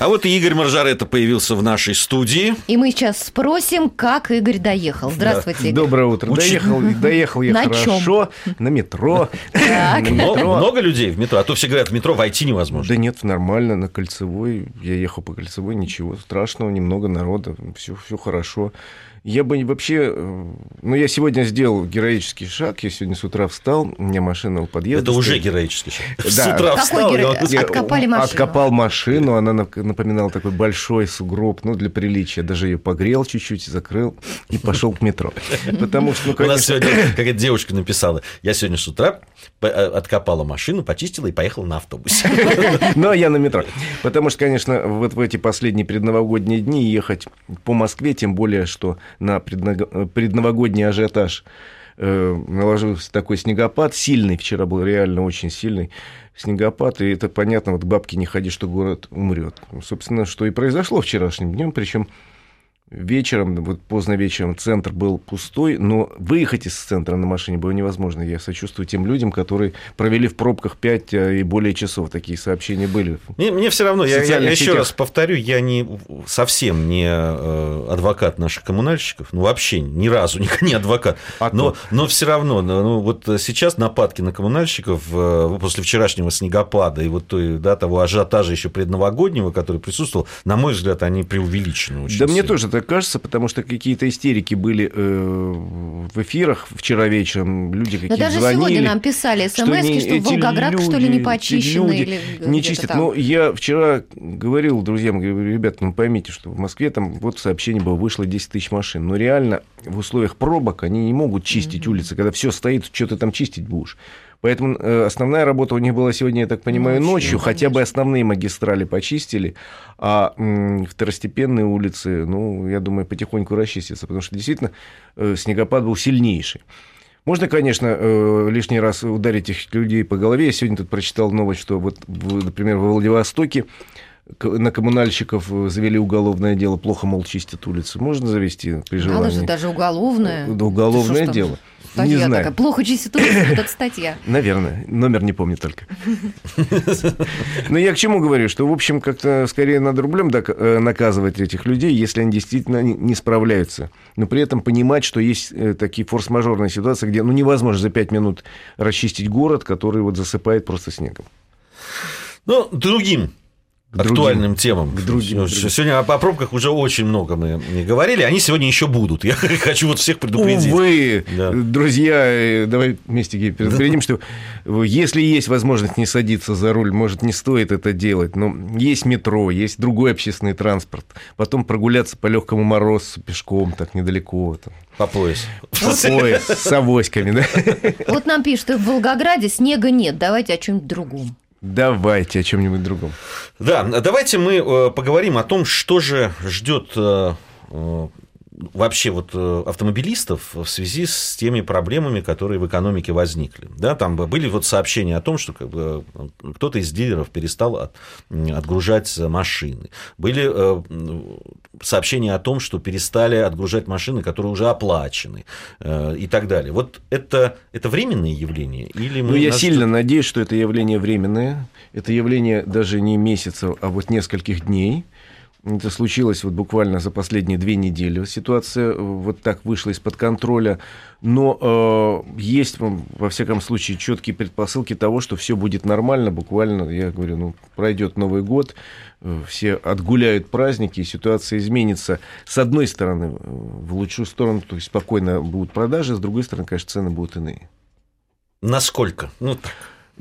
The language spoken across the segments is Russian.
А вот и Игорь Маржаретто появился в нашей студии. И мы сейчас спросим, как Игорь доехал. Здравствуйте, Игорь. Доброе утро. Очень- Доехал, доехал я На хорошо на метро. Так. На метро. Много людей в метро, а то все говорят, в метро войти невозможно. Да нет, нормально, на кольцевой. Я ехал по кольцевой, ничего страшного, немного народа, все хорошо. Я бы вообще... э, Ну, я сегодня сделал героический шаг. Я сегодня с утра встал, у меня машина у подъезда. Это уже стоит. героический шаг. Да. С утра Какой встал, геро- Я Откопали машину. Откопал машину, она нап- напоминала такой большой сугроб, ну, для приличия. Даже ее погрел чуть-чуть, закрыл и пошел к метро. Потому что, ну, У нас конечно... сегодня какая-то девушка написала, я сегодня с утра э, откопала машину, почистила и поехала на автобусе. Ну, а я на метро. Потому что, конечно, вот в эти последние предновогодние дни ехать по Москве, тем более, что на предновогодний ажиотаж э, наложился такой снегопад, сильный, вчера был реально очень сильный снегопад, и это понятно, вот к бабке не ходи, что город умрет. Собственно, что и произошло вчерашним днем, причем вечером, вот поздно вечером, центр был пустой, но выехать из центра на машине было невозможно. Я сочувствую тем людям, которые провели в пробках 5 и более часов. Такие сообщения были. Мне, мне все равно, я, я социальных еще раз повторю, я не, совсем не э, адвокат наших коммунальщиков, ну вообще ни разу не, не адвокат, А но, но все равно, ну, ну, вот сейчас нападки на коммунальщиков э, после вчерашнего снегопада и вот той, да, того ажиотажа еще предновогоднего, который присутствовал, на мой взгляд, они преувеличены очень Да мне сильно. тоже так кажется, потому что какие-то истерики были э, в эфирах вчера вечером. Люди какие-то даже звонили. сегодня нам писали что смс не- что Волгоград, что ли, люди, не эти почищены. люди или не чистят. Но я вчера говорил друзьям, говорю, ребят, ну поймите, что в Москве там вот сообщение было, вышло 10 тысяч машин. Но реально в условиях пробок они не могут чистить улицы, когда все стоит, что ты там чистить будешь. Поэтому э, основная работа у них была сегодня, я так понимаю, Ночью, ночью. хотя бы основные магистрали почистили, а м, второстепенные улицы, ну, я думаю, потихоньку расчистятся, потому что действительно э, снегопад был сильнейший. Можно, конечно, э, лишний раз ударить этих людей по голове. Я сегодня тут прочитал новость, что вот, например, во Владивостоке на коммунальщиков э, завели уголовное дело, плохо, мол, чистят улицы. Можно завести при Надо желании? же, даже уголовное. Да, уголовное ж там дело. Статья Не знаю. такая. Плохо чистит улицу, вот эта статья. Наверное, номер не помню только. Но я к чему говорю, что, в общем, как-то скорее надо рублем док- э, наказывать этих людей, если они действительно не- не справляются. Но при этом понимать, что есть э, такие форс-мажорные ситуации, где ну, невозможно за пять минут расчистить город, который вот засыпает просто снегом. Ну, другим К другим. актуальным темам. К другим, Ну, другим. Сегодня о, пробках уже очень много мы не говорили, они сегодня еще будут. Я хочу вот всех предупредить. Увы, Да. друзья, э, давай вместе предупредим, что если есть возможность не садиться за руль, может, не стоит это делать, но есть метро, есть другой общественный транспорт, потом прогуляться по легкому морозу пешком, так недалеко, там, По пояс. по пояс, с авоськами, да? Вот нам пишут, что в Волгограде снега нет, давайте о чем-нибудь другом. Давайте о чем-нибудь другом. Да, давайте мы э, поговорим о том, что же ждет э, э, вообще вот э, автомобилистов в связи с теми проблемами, которые в экономике возникли. Да, там были вот сообщения о том, что как бы, э, кто-то из дилеров перестал от- отгружать машины. Были э, сообщения о том, что перестали отгружать машины, которые уже оплачены э, и так далее. Вот это, это временные явления? Или мы Ну, я сильно надеюсь, что это явление временное. Это явление даже не месяца, а вот нескольких дней. Это случилось вот буквально за последние две недели. Ситуация э, вот так вышла из-под контроля. Но э, есть, во всяком случае, четкие предпосылки того, что все будет нормально. Буквально, я говорю, ну, пройдет Новый год, э, все отгуляют праздники, ситуация изменится. С одной стороны, э, в лучшую сторону, то есть спокойно будут продажи, с другой стороны, конечно, цены будут иные. Насколько? Ну, так.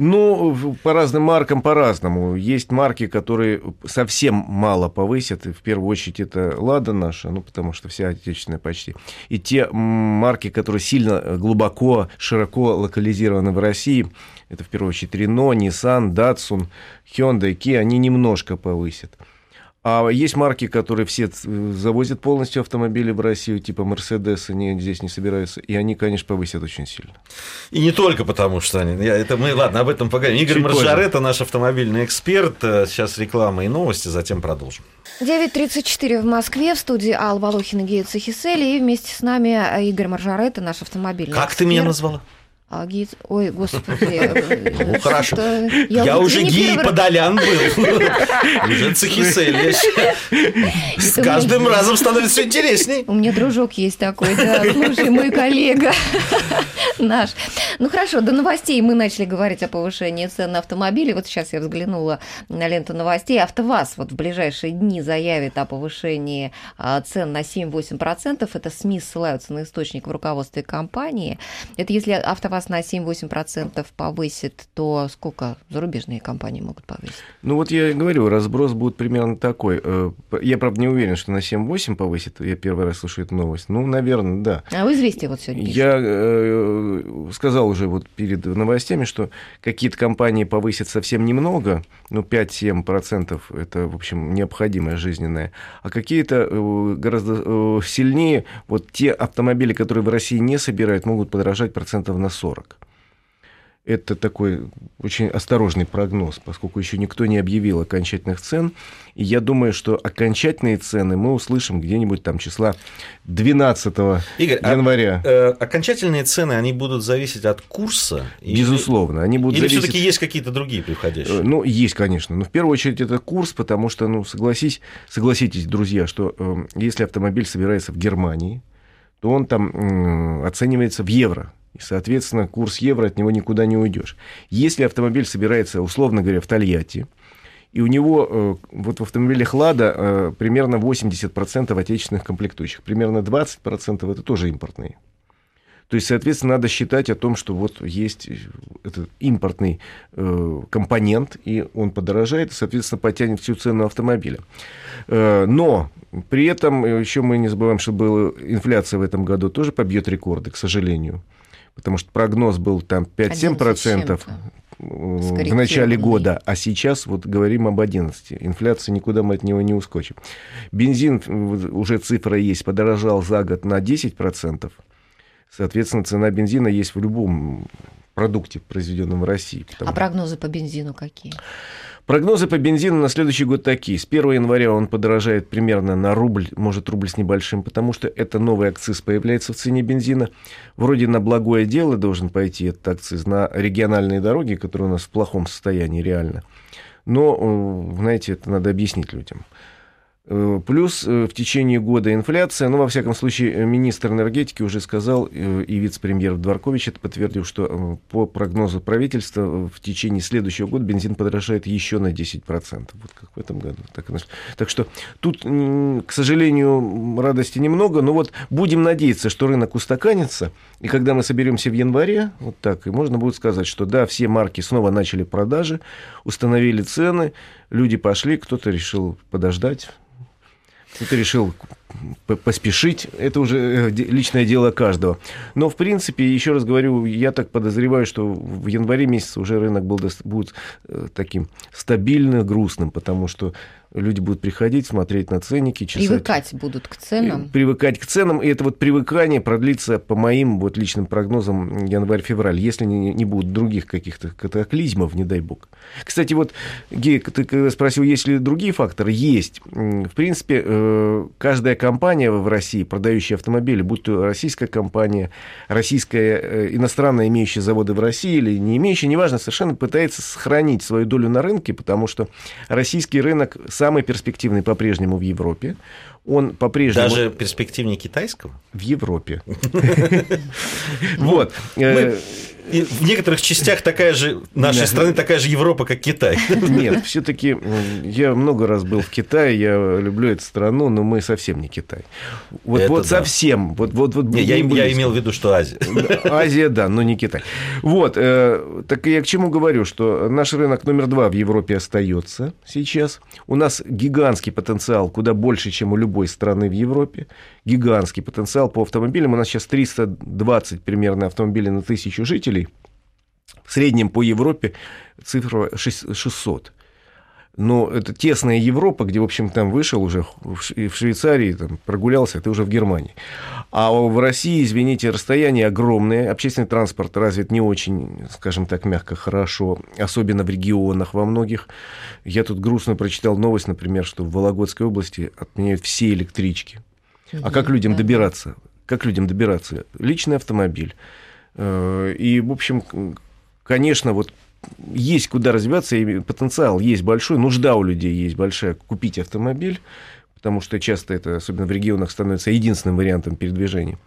Ну, по разным маркам по-разному. Есть марки, которые совсем мало повысят. В первую очередь это «Лада» наша, ну, потому что вся отечественная почти. И те марки, которые сильно э, глубоко, широко локализированы в России, это в первую очередь Renault, Nissan, Datsun, Hyundai, Kia, они немножко повысят. А есть марки, которые все завозят полностью автомобили в Россию, типа Mercedes, они здесь не собираются, и они, конечно, повысят очень сильно. И не только потому, что они... я- это мы, ладно, об этом поговорим. Игорь. Маржарета, наш автомобильный эксперт. Э, Сейчас реклама и новости, затем продолжим. 9.34 в Москве, в студии Алла Волохина, Гея Цехисели, и вместе с нами э, Игорь Маржарета, наш автомобильный Как ты меня эксперт. назвала? А гид... Ой, господи. Ну, хорошо. что-то- Я уже гей подолян был. Уже Цехисель. С каждым разом становится все интересней. У меня дружок есть такой, да, слушай, мой коллега наш. Ну хорошо, до новостей мы начали говорить о повышении цен на автомобили. Вот сейчас я взглянула на ленту новостей. АвтоВАЗ вот в ближайшие дни заявит о повышении а, цен на 7-8%. Это СМИ ссылаются на источник в руководстве компании. Это если АвтоВАЗ на 7-8% повысит, то сколько зарубежные компании могут повысить? Ну вот я и говорю, разброс будет примерно такой. Э, Я, правда, не уверен, что на 7-8 повысит. Я первый раз слышу эту новость. Ну, наверное, да. А вы известие вот сегодня пишете. Я э, сказал уже вот перед новостями, что какие-то компании повысят совсем немного, ну, 5-7% это, в общем, необходимое жизненное, а какие-то э, гораздо э, сильнее, вот те автомобили, которые в России не собирают, могут подорожать процентов на 40. Это такой очень осторожный прогноз, поскольку еще никто не объявил окончательных цен. И я думаю, что окончательные цены мы услышим где-нибудь там числа 12 Игорь, а, января. э, окончательные цены, они будут зависеть от курса? Или- Безусловно, они будут Или зависеть... все-таки есть какие-то другие Э, приходящие? Ну, есть, конечно. Но в первую очередь это курс, потому что, ну, согласись, согласитесь, друзья, что э, если автомобиль собирается в Германии, то он там м, оценивается в евро. И, соответственно, курс евро от него никуда не уйдешь. Если автомобиль собирается, условно говоря, в Тольятти, и у него э, вот в автомобилях «Лада» э, примерно 80% отечественных комплектующих, примерно 20% это тоже импортные. То есть, соответственно, надо считать о том, что вот есть этот импортный э, компонент, и он подорожает, и, соответственно, потянет всю цену автомобиля. Э, но при этом еще мы не забываем, что была инфляция в этом году тоже побьет рекорды, к сожалению. Потому что прогноз был там 5-7% 11 с чем-то. э, в начале года, а сейчас вот говорим об 11. Инфляция никуда мы от него не ускочим. Бензин, уже цифра есть, подорожал за год на 10%. Соответственно, цена бензина есть в любом продукте, произведенном в России. потому- А прогнозы по бензину какие? Прогнозы по бензину на следующий год такие. С 1 января он подорожает примерно на рубль, может, рубль с небольшим, потому что это новый акциз появляется в цене бензина. Вроде на благое дело должен пойти этот акциз, на региональные дороги, которые у нас в плохом состоянии реально. Но, э, знаете, это надо объяснить людям. Э, Плюс э, в течение года инфляция, ну, во всяком случае, э, министр энергетики уже сказал, и вице-премьер Дворкович это подтвердил, что по прогнозу правительства в течение следующего года бензин подорожает еще на 10%, вот как в этом году. Так, так что тут, к сожалению, радости немного, но вот будем надеяться, что рынок устаканится, и когда мы соберемся в январе, вот так, и можно будет сказать, что да, все марки снова начали продажи, установили цены, люди пошли, кто-то решил подождать, кто-то решил п- поспешить, это уже э, личное дело каждого. Но, в принципе, еще раз говорю, я так подозреваю, что в январе месяце уже рынок был, будет э, таким стабильно грустным, потому что люди будут приходить, смотреть на ценники, чесать. Привыкать будут к ценам. И Привыкать к ценам, и это вот привыкание продлится, по моим вот личным прогнозам, январь-февраль, если не, не будут других каких-то катаклизмов, не дай бог. Кстати, вот, Гей, ты когда спросил, есть ли другие факторы? Есть. В принципе, э, каждая компания в России, продающая автомобили, будь то российская компания, российская, э, иностранная, имеющая заводы в России или не имеющая, неважно, совершенно пытается сохранить свою долю на рынке, потому что российский рынок самый перспективный по-прежнему в Европе. Он по-прежнему Даже перспективнее китайского? в Европе. Вот. И в некоторых частях такая же, нашей страны такая же Европа, как Китай. Нет, все-таки я много раз был в Китае, я люблю эту страну, но мы совсем не Китай. Вот, Это вот да. совсем. Вот, вот, вот Не, я, я имел в виду, что Азия. Азия, да, но не Китай. Вот, э, так я к чему говорю, что наш рынок номер два в Европе остается сейчас. У нас гигантский потенциал, куда больше, чем у любой страны в Европе. Гигантский потенциал по автомобилям. У нас сейчас 320 примерно автомобилей на тысячу жителей. В среднем по Европе цифра шесть- 600. Но это тесная Европа, где, в общем, там вышел уже в Швейцарии, там, прогулялся, а ты уже в Германии. А в России, извините, расстояние огромное, общественный транспорт развит не очень, скажем так, мягко, хорошо, особенно в регионах во многих. Я тут грустно прочитал новость, например, что в Вологодской области отменяют все электрички. А как людям добираться? Как людям добираться? Личный автомобиль. И, в общем, конечно, вот есть куда развиваться, и потенциал есть большой, нужда у людей есть большая купить автомобиль, потому что часто это, особенно в регионах, становится единственным вариантом передвижения.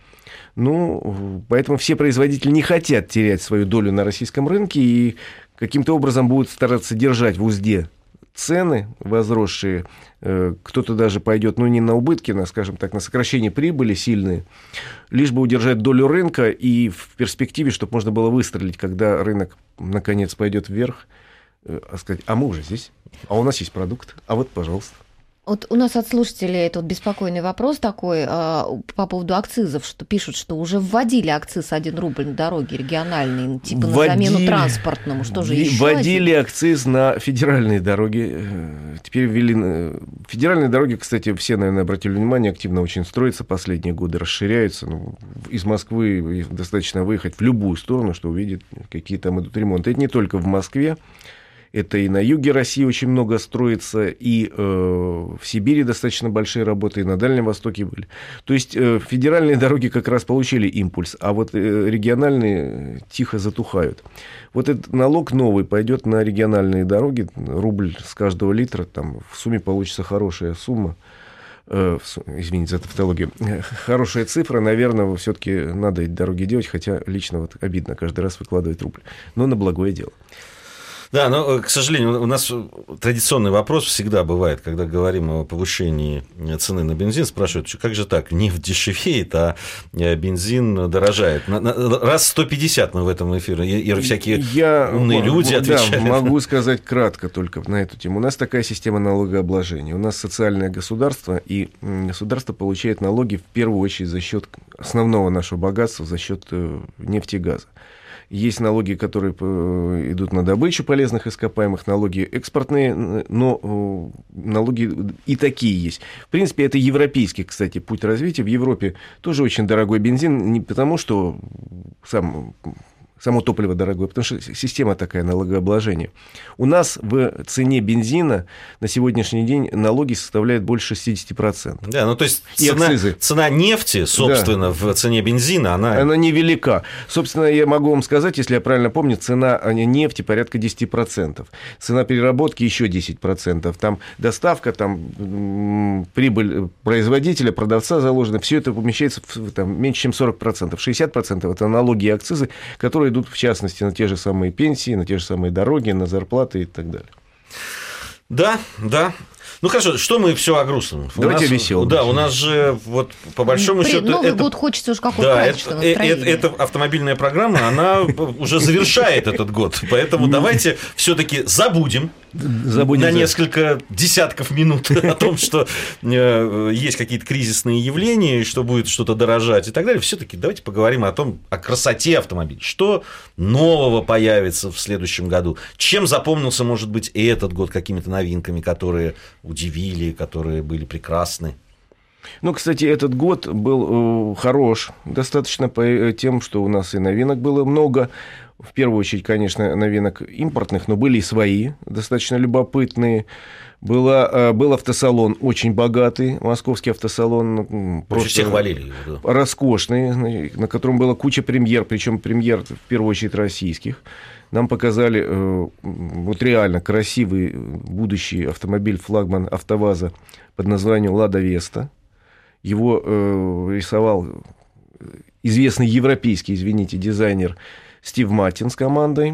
Ну, поэтому все производители не хотят терять свою долю на российском рынке и каким-то образом будут стараться держать в узде цены возросшие, э, кто-то даже пойдет, ну, не на убытки, на, скажем так, на сокращение прибыли сильные, лишь бы удержать долю рынка и в перспективе, чтобы можно было выстрелить, когда рынок, наконец, пойдет вверх, э, а сказать, а мы уже здесь, а у нас есть продукт, а вот, пожалуйста. Вот у нас от слушателей этот беспокойный вопрос такой э, по поводу акцизов, что пишут, что уже вводили акциз 1 рубль на дороге региональные, типа вводили, на замену транспортному. Что же еще? Вводили один? акциз на федеральные дороги. Э, теперь ввели... Э, федеральные дороги, кстати, все, наверное, обратили внимание, активно очень строятся последние годы, расширяются. Ну, из Москвы достаточно выехать в любую сторону, что увидеть, какие там идут ремонты. Это не только в Москве. Это и на юге России очень много строится, и э, в Сибири достаточно большие работы, и на Дальнем Востоке были. То есть э, федеральные дороги как раз получили импульс, а вот э, региональные тихо затухают. Вот этот налог новый пойдет на региональные дороги, рубль с каждого литра, там в сумме получится хорошая сумма э, извините за тавтологию, хорошая цифра, наверное, все-таки надо эти дороги делать, хотя лично вот обидно каждый раз выкладывать рубль, но на благое дело. Да, но, э, к сожалению, у нас традиционный вопрос всегда бывает, когда говорим о повышении цены на бензин, спрашивают, как же так, нефть дешевеет, а э, бензин дорожает. Раз 150 мы в этом эфире, и всякие Я, умные люди отвечают. Да, могу сказать кратко только на эту тему. У нас такая система налогообложения. У нас социальное государство, и государство получает налоги в первую очередь за счет основного нашего богатства, за счет э, нефти и газа. Есть налоги, которые э, идут на добычу полезных ископаемых, налоги экспортные, но э, налоги и такие есть. В принципе, это европейский, кстати, путь развития. В Европе тоже очень дорогой бензин, не потому что сам само топливо дорогое, потому что система такая налогообложения. У нас в цене бензина на сегодняшний день налоги составляют больше 60%. Да, ну то есть цена, цена нефти, собственно, да. в цене бензина, она... Она невелика. Собственно, я могу вам сказать, если я правильно помню, цена нефти порядка 10%. Цена переработки еще 10%. Там доставка, там прибыль производителя, продавца заложена, все это помещается в там, меньше, чем 40%. 60% это налоги и акцизы, которые идут, в частности, на те же самые пенсии, на те же самые дороги, на зарплаты и так далее. Да, да. Ну хорошо, что мы все о грустном? Давайте веселым. Да, у нас же вот по большому При, счету. Новый это, год хочется уж какого-то да, это, это, это, это автомобильная программа, она уже завершает этот год. Поэтому давайте все-таки забудем Забудем на несколько десятков минут о том, что э, есть какие-то кризисные явления, что будет что-то дорожать и так далее. Все-таки давайте поговорим о том, о красоте автомобиля. Что нового появится в следующем году? Чем запомнился, может быть, и этот год какими-то новинками, которые удивили, которые были прекрасны? Ну, кстати, этот год был э, хорош достаточно по э, тем, что у нас и новинок было много. В первую очередь, конечно, новинок импортных, но были и свои, достаточно любопытные. Была, э, был автосалон очень богатый, московский автосалон. Просто все хвалили его. Да. Роскошный, на котором была куча премьер, причем премьер в первую очередь российских. Нам показали э, вот реально красивый будущий автомобиль флагман АвтоВАЗа под названием «Лада Веста». Его э, рисовал известный европейский, извините, дизайнер Стив Маттин с командой,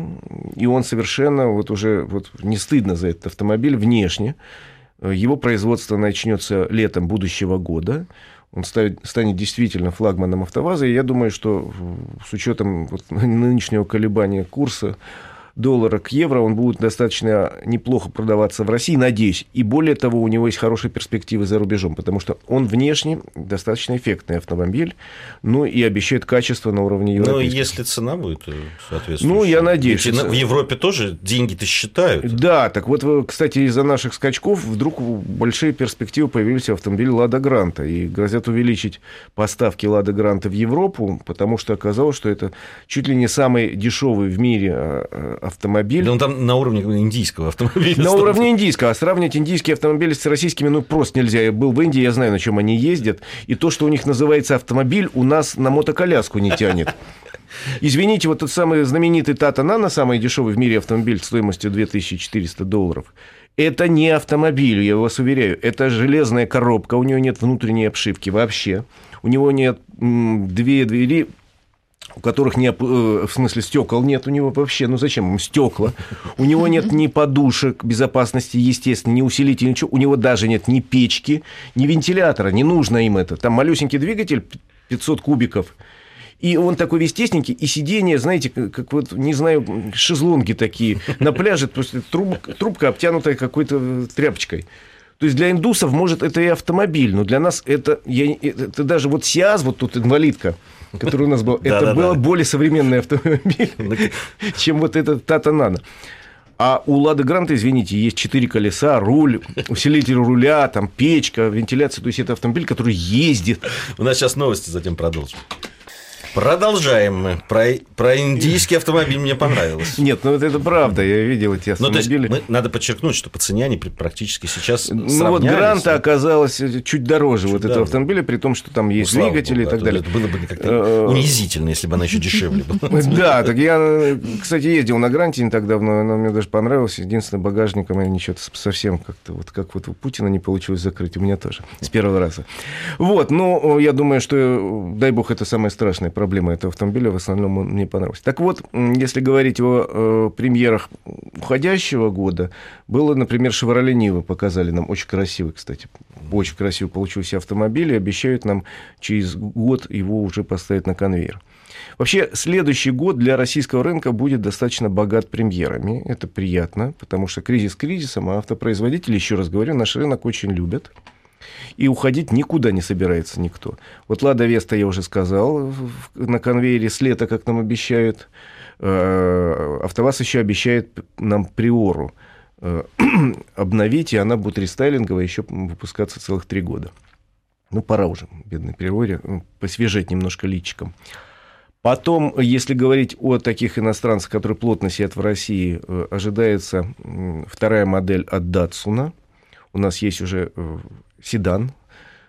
и он совершенно вот уже вот не стыдно за этот автомобиль внешне. Его производство начнется летом будущего года. Он ставит, станет действительно флагманом АвтоВАЗа, и я думаю, что с учетом вот нынешнего колебания курса доллара к евро, он будет достаточно неплохо продаваться в России, надеюсь. И более того, у него есть хорошие перспективы за рубежом, потому что он внешне достаточно эффектный автомобиль, ну и обещает качество на уровне Европы. Ну, если цена будет э, соответствующая. Ну, я надеюсь. Ведь в Европе тоже деньги-то считают. Да, так вот, кстати, из-за наших скачков вдруг большие перспективы появились в автомобиле «Лада Гранта», и грозят увеличить поставки «Лада Гранта» в Европу, потому что оказалось, что это чуть ли не самый дешевый в мире а, автомобиль. Да он там на уровне индийского автомобиля. На уровне индийского. А сравнивать индийские автомобили с российскими, ну, просто нельзя. Я был в Индии, я знаю, на чем они ездят. И то, что у них называется автомобиль, у нас на мотоколяску не тянет. Извините, вот тот самый знаменитый Тата Нано, самый дешевый в мире автомобиль стоимостью 2400 долларов, это не автомобиль, я вас уверяю. Это железная коробка, у него нет внутренней обшивки вообще. У него нет две двери, у которых не, э, в смысле стекол нет у него вообще, ну зачем ему стекла? У него нет ни подушек безопасности, естественно, ни усилителей, ничего. У него даже нет ни печки, ни вентилятора, не нужно им это. Там малюсенький двигатель 500 кубиков, и он такой весь тесненький, и сиденье, знаете, как, вот, не знаю, шезлонги такие на пляже, просто трубка, трубка обтянутая какой-то тряпочкой. То есть для индусов, может, это и автомобиль, но для нас это, я, это даже вот Сиаз, вот тут инвалидка, который у нас был, это было более современный автомобиль, чем вот этот Тата Нано. А у Лады Гранта, извините, есть четыре колеса, руль, усилитель руля, там печка, вентиляция. То есть это автомобиль, который ездит. У нас сейчас новости, затем продолжим. Продолжаем мы. Про, про индийский автомобиль мне понравилось. Нет, ну вот это правда, я видел эти автомобили. Ну, то есть, мы, надо подчеркнуть, что по цене они практически сейчас Ну вот Гранта оказалась чуть дороже чуть вот дороже. этого автомобиля, при том, что там есть ну, двигатели Богу, и так далее. Это было бы как-то э, унизительно, если бы она еще дешевле была. Да, так я, кстати, ездил на Гранте не так давно, она мне даже понравилась. Единственное, багажником я ничего совсем как-то вот как вот у Путина не получилось закрыть, у меня тоже с первого раза. Вот, но я думаю, что, дай бог, это самое страшное проблема этого автомобиля, в основном он мне понравился. Так вот, если говорить о э, премьерах уходящего года, было, например, «Шевроле Нива» показали нам, очень красивый, кстати, очень красивый получился автомобиль, и обещают нам через год его уже поставить на конвейер. Вообще, следующий год для российского рынка будет достаточно богат премьерами. Это приятно, потому что кризис кризисом, а автопроизводители, еще раз говорю, наш рынок очень любят. И уходить никуда не собирается никто. Вот Лада Веста, я уже сказал, на конвейере с лета, как нам обещают. Э, АвтоВАЗ еще обещает нам Приору э, обновить, и она будет рестайлинговая, еще выпускаться целых три года. Ну, пора уже, бедной Приоре, ну, посвежать немножко личиком. Потом, если говорить о таких иностранцах, которые плотно сидят в России, э, ожидается вторая модель от Datsun. У нас есть уже седан.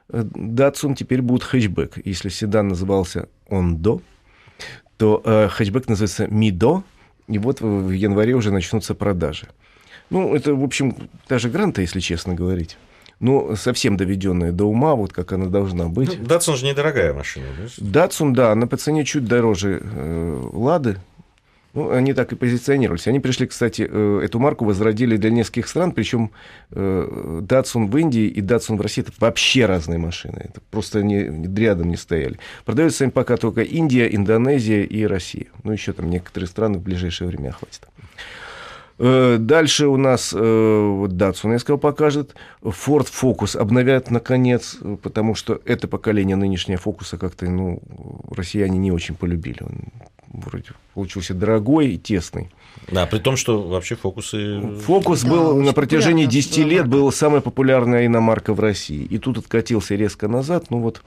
Datsun теперь будет хэтчбэк. Если седан назывался Ондо, то э, хэтчбэк называется Мидо, и вот в январе уже начнутся продажи. Ну, это, в общем, даже гранта, если честно говорить. Ну, совсем доведенная до ума, вот как она должна быть. Ну, Датсун же недорогая машина. Датсун, да, она по цене чуть дороже э, Лады, ну, они так и позиционировались. Они пришли, кстати, э, эту марку возродили для нескольких стран, причем э, Datsun в Индии и Datsun в России это вообще разные машины. Это просто они рядом не стояли. Продаются им пока только Индия, Индонезия и Россия. Ну, еще там некоторые страны в ближайшее время охватит. Э, дальше у нас вот Datsun, я сказал, покажет. Ford Focus обновят, наконец, потому что это поколение нынешнего Фокуса как-то, ну, россияне не очень полюбили. Он вроде получился дорогой и тесный. Да, при том, что вообще фокусы... Фокус да, был на протяжении 10 лет был самая популярная иномарка в России. И тут откатился резко назад. Ну вот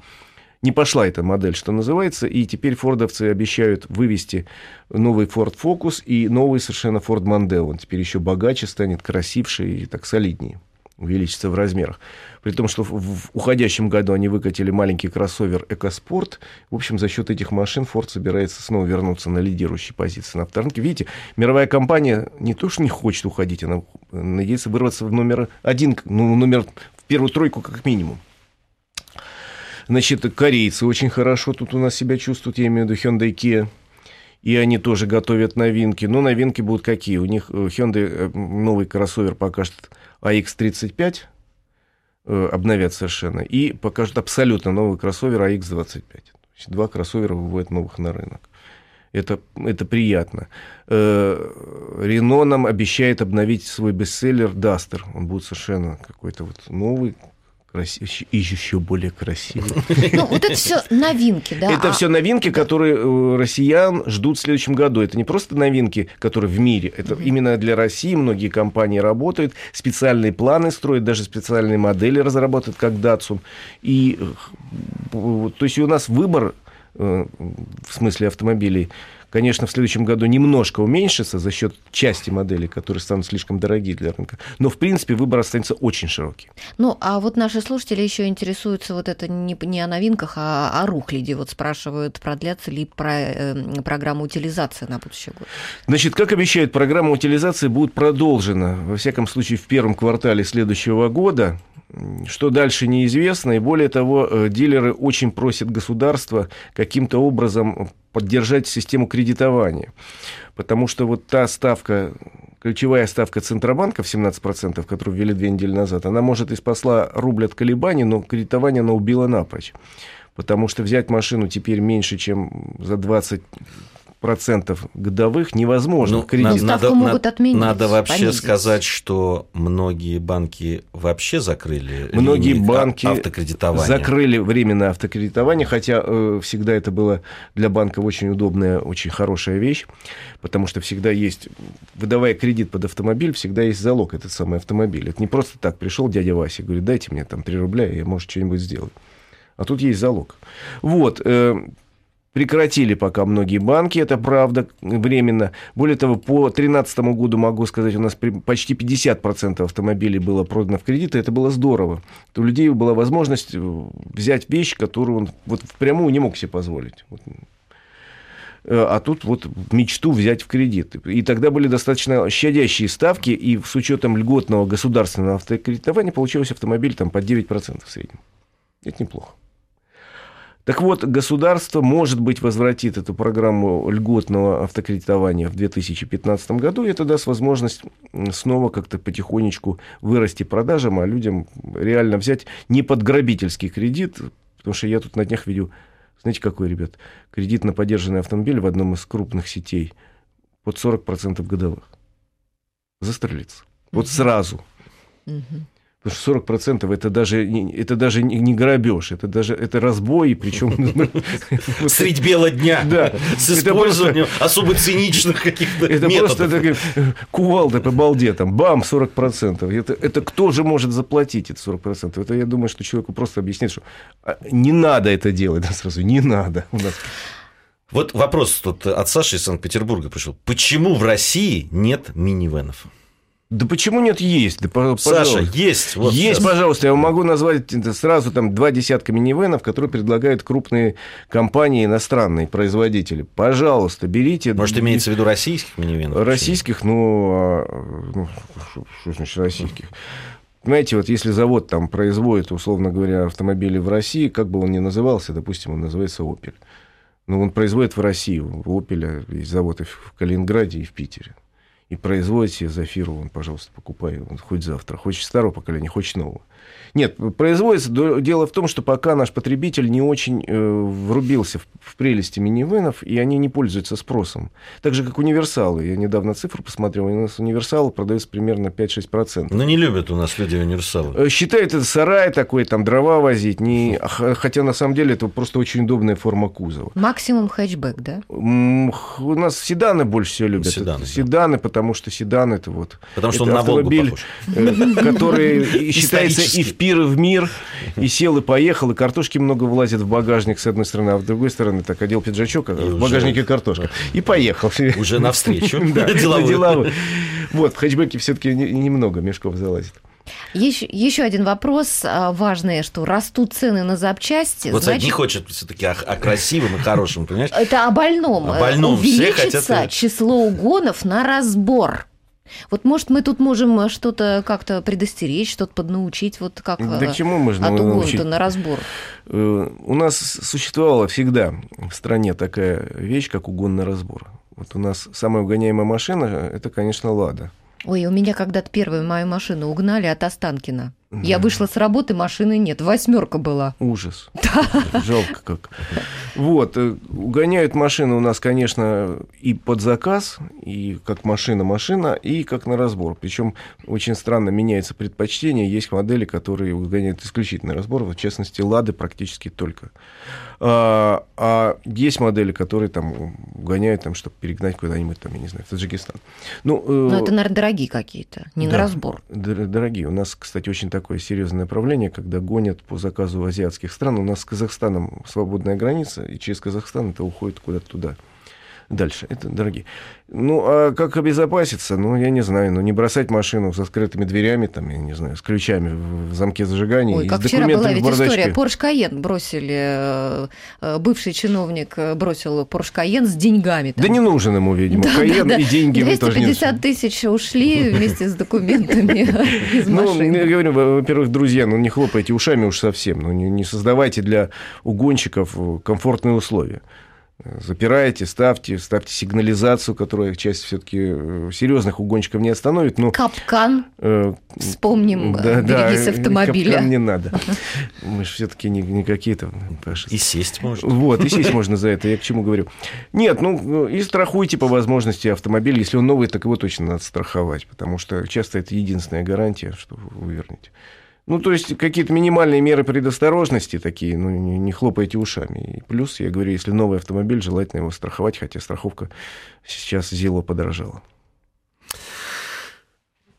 не пошла эта модель, что называется, и теперь фордовцы обещают вывести новый Ford Focus и новый совершенно Ford Mondeo. Он теперь еще богаче станет, красивше и так солиднее увеличится в размерах. При том, что в уходящем году они выкатили маленький кроссовер «Экоспорт». В общем, за счет этих машин Ford собирается снова вернуться на лидирующие позиции на авторынке. Видите, мировая компания не то, что не хочет уходить, она надеется вырваться в номер один, ну, номер в первую тройку как минимум. Значит, корейцы очень хорошо тут у нас себя чувствуют, я имею в виду Hyundai Kia и они тоже готовят новинки. Но новинки будут какие? У них э, Hyundai э, новый кроссовер покажет AX35, э, обновят совершенно, и покажут абсолютно новый кроссовер AX25. два кроссовера выводят новых на рынок. Это, это приятно. Рено нам обещает обновить свой бестселлер Duster. Он будет совершенно какой-то вот новый, красив... и еще более красивый. Ну, вот это все новинки, да? Это а... все новинки, которые э, россиян ждут в следующем году. Это не просто новинки, которые в мире. Это именно для России многие компании работают, специальные планы строят, даже специальные модели разрабатывают, как Datsun. И э, то есть у нас выбор э, в смысле автомобилей конечно, в следующем году немножко уменьшится за счет части моделей, которые станут слишком дорогие для рынка. Но, в принципе, выбор останется очень широкий. Ну, а вот наши слушатели еще интересуются вот это не, не о новинках, а о рухляде. Вот спрашивают, продлятся ли про, э, программа утилизации на будущий год. Значит, как обещают, программа утилизации будет продолжена, во всяком случае, в первом квартале следующего года. Что дальше неизвестно, и более того, э, дилеры очень просят государства каким-то образом поддержать систему кредитования. Потому что вот та ставка, ключевая ставка Центробанка в 17%, которую ввели две недели назад, она может и спасла рубль от колебаний, но кредитование она убила напрочь. Потому что взять машину теперь меньше, чем за 20 процентов годовых невозможно. Ну, кредит. Надо, могут отменить, надо вообще понизить. сказать, что многие банки вообще закрыли многие банки автокредитования. закрыли временное автокредитование, хотя э, всегда это было для банков очень удобная, очень хорошая вещь, потому что всегда есть, выдавая кредит под автомобиль, всегда есть залог этот самый автомобиль. Это не просто так пришел дядя Вася и говорит, дайте мне там 3 рубля, я, может, что-нибудь сделать. А тут есть залог. Вот. Э, Прекратили пока многие банки, это правда, временно. Более того, по 2013 году, могу сказать, у нас почти 50% автомобилей было продано в кредит, и это было здорово. У людей была возможность э, взять вещь, которую он вот впрямую не мог себе позволить. Э, а тут вот мечту взять в кредит. И тогда были достаточно щадящие ставки, и с учетом льготного государственного автокредитования получилось автомобиль там под 9% в среднем. Это неплохо. Так вот, государство, может быть, возвратит эту программу льготного автокредитования в 2015 году, и это даст возможность снова как-то потихонечку вырасти продажам, а людям реально взять не под грабительский кредит, потому что я тут на днях видел, знаете, какой, ребят, кредит на поддержанный автомобиль в одном из крупных сетей под 40% годовых. Застрелиться. Вот сразу. Потому что 40% это даже, это даже не грабеж, это даже это разбой, причем средь бела дня да. с использованием особо циничных каких-то Это просто это, кувалда по балде, там, бам, 40%. Это, это кто же может заплатить эти 40%? Это я думаю, что человеку просто объяснит, что а, не надо это делать да, сразу, не надо. У нас вот вопрос тут от Саши из Санкт-Петербурга пришел. Почему в России нет минивенов? Да почему нет? Есть. Да, пожалуйста. Саша, есть. Вот есть, сейчас. пожалуйста. Я могу назвать сразу там два десятка минивенов, которые предлагают крупные компании, иностранные производители. Пожалуйста, берите. Может, имеется в виду российских минивенов? Российских, ну, а, ну что значит российских? Понимаете, вот если завод там производит, условно говоря, автомобили в России, как бы он ни назывался, допустим, он называется «Опель». Но он производит в России, у «Опеля» есть заводы в Калининграде и в Питере и производите Зафиру, он, пожалуйста, покупай, он хоть завтра, хочет старого поколения, хочет нового. Нет, производится. Дело в том, что пока наш потребитель не очень э, врубился в, в прелести минивенов, и они не пользуются спросом. Так же, как универсалы. Я недавно цифру посмотрел, у нас универсалы продаются примерно 5-6%. Но не любят у нас люди универсалы. Э, считают это сарай такой, там дрова возить. Не... Хотя на самом деле это просто очень удобная форма кузова. Максимум хэтчбэк, да? У нас седаны больше всего любят. Седаны, да. седаны потому что седан это вот... Потому что это он автомобиль, на Волгу похож. Э, который считается и в пир, и в мир, и сел, и поехал, и картошки много влазит в багажник с одной стороны, а с другой стороны так одел пиджачок, а в багажнике картошка. И поехал. Уже навстречу. Да, деловой. Вот, в хэтчбеке все-таки немного мешков залазит. Еще, еще один вопрос а, важный, что растут цены на запчасти. Вот значит... не хочет все-таки о, о красивом и хорошем, понимаешь? Это о больном. О больном. Увеличится хотят... число угонов на разбор. Вот, может, мы тут можем э, что-то как-то предостеречь, что-то поднаучить, вот как да к чему можно от угона на разбор? Э, у нас существовала всегда в стране такая вещь, как угон на разбор. Вот у нас самая угоняемая машина – это, конечно, «Лада». Ой, у меня когда-то первую мою машину угнали от Останкина. Я вышла с работы, машины нет, восьмерка была. Ужас. Да. Жалко как. Вот, э, угоняют машины у нас, конечно, и под заказ, и как машина-машина, и как на разбор. Причем очень странно меняется предпочтение. Есть модели, которые угоняют исключительно разбор, в частности, Лады практически только. А, а есть модели, которые там гоняют, там, чтобы перегнать куда-нибудь, там, я не знаю, в Таджикистан. Ну, э, Но это, наверное, дорогие какие-то, не да, на разбор. Дорогие. У нас, кстати, очень такое серьезное направление, когда гонят по заказу азиатских стран. У нас с Казахстаном свободная граница, и через Казахстан это уходит куда-то туда. Дальше. Это дорогие. Ну, а как обезопаситься? Ну, я не знаю. Ну, не бросать машину со скрытыми дверями, там, я не знаю, с ключами в замке зажигания. Ой, и как с вчера была ведь история. Порш Каен бросили, э, э, бывший чиновник э, бросил Порш Каен с деньгами. там. Да не нужен ему, видимо, Да, Каен да, да. и деньги ему тоже не 250 нужны. тысяч ушли вместе с документами из Ну, я машины. говорю, во- во-первых, друзья, ну не хлопайте ушами уж совсем, ну не, создавайте для угонщиков комфортные условия. Э, Запирайте, ставьте, ставьте сигнализацию, которая часть все-таки серьезных угонщиков не остановит. Но, Капкан, э, вспомним, да, э, да, берегись э, автомобиля. капкан не надо. Мы же все-таки не, не какие-то. И сесть можно. Вот, и сесть можно за это, я к чему говорю. Нет, ну, и страхуйте по возможности автомобиль. Если он новый, так его точно надо страховать, потому что часто это единственная гарантия, что вы вернете. Ну, то есть какие-то минимальные меры предосторожности такие, ну, не, не хлопайте ушами. И плюс, я говорю, если новый автомобиль, желательно его страховать, хотя страховка сейчас зело подорожала.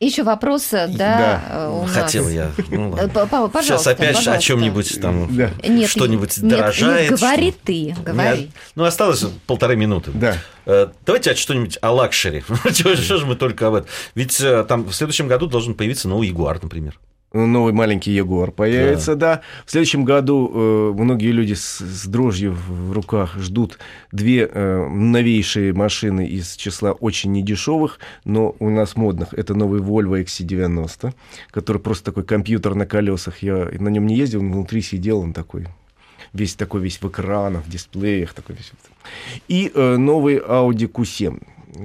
Еще вопросы, да, Да. э, у нас. Хотел я. Ну, ладно. Э, п- п- Сейчас Пожалуйста, опять о пожалуйста. чем-нибудь там Да. Что-нибудь нет, дорожает. нет, говори что- ты, говори. Ну, осталось полторы минуты. Да. Э, Давайте что-нибудь о luxury. Что же мы только об этом? Ведь э, там в следующем году должен появиться новый Ягуар, например. Новый маленький Ягуар появится, да. В следующем году э, многие люди с, с дрожью в руках ждут две э, новейшие машины из числа очень недешевых, но у нас модных. Это новый Volvo XC90, который просто такой компьютер на колесах. Я на нем не ездил, внутри сидел он такой весь такой весь в экранах, в дисплеях такой весь. И э, новый Audi Q7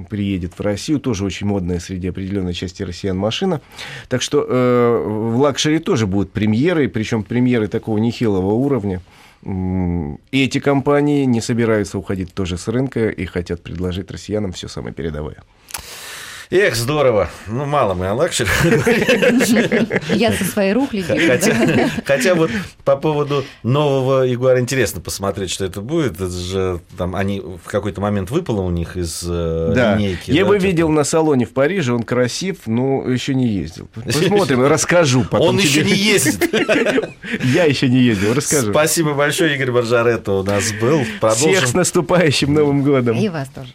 приедет в Россию, тоже очень модная среди определенной части россиян машина. Так что э, в luxury тоже будут премьеры, причем премьеры такого нехилого уровня. И эти компании не собираются уходить тоже с рынка и хотят предложить россиянам все самое передовое. Эх, здорово. Ну, мало мы о luxury. Я со своей рухлядью. Хотя, вот по поводу нового Ягуара интересно посмотреть, что это будет. Это же там они в какой-то момент выпало у них из э, Да. линейки. Я что-то. видел на салоне в Париже, он красив, но еще не ездил. Посмотрим, расскажу потом. Он еще не ездит. Я еще не ездил, расскажу. Спасибо большое, Игорь Баржаретто у нас был. Всех с наступающим Новым годом. И вас тоже.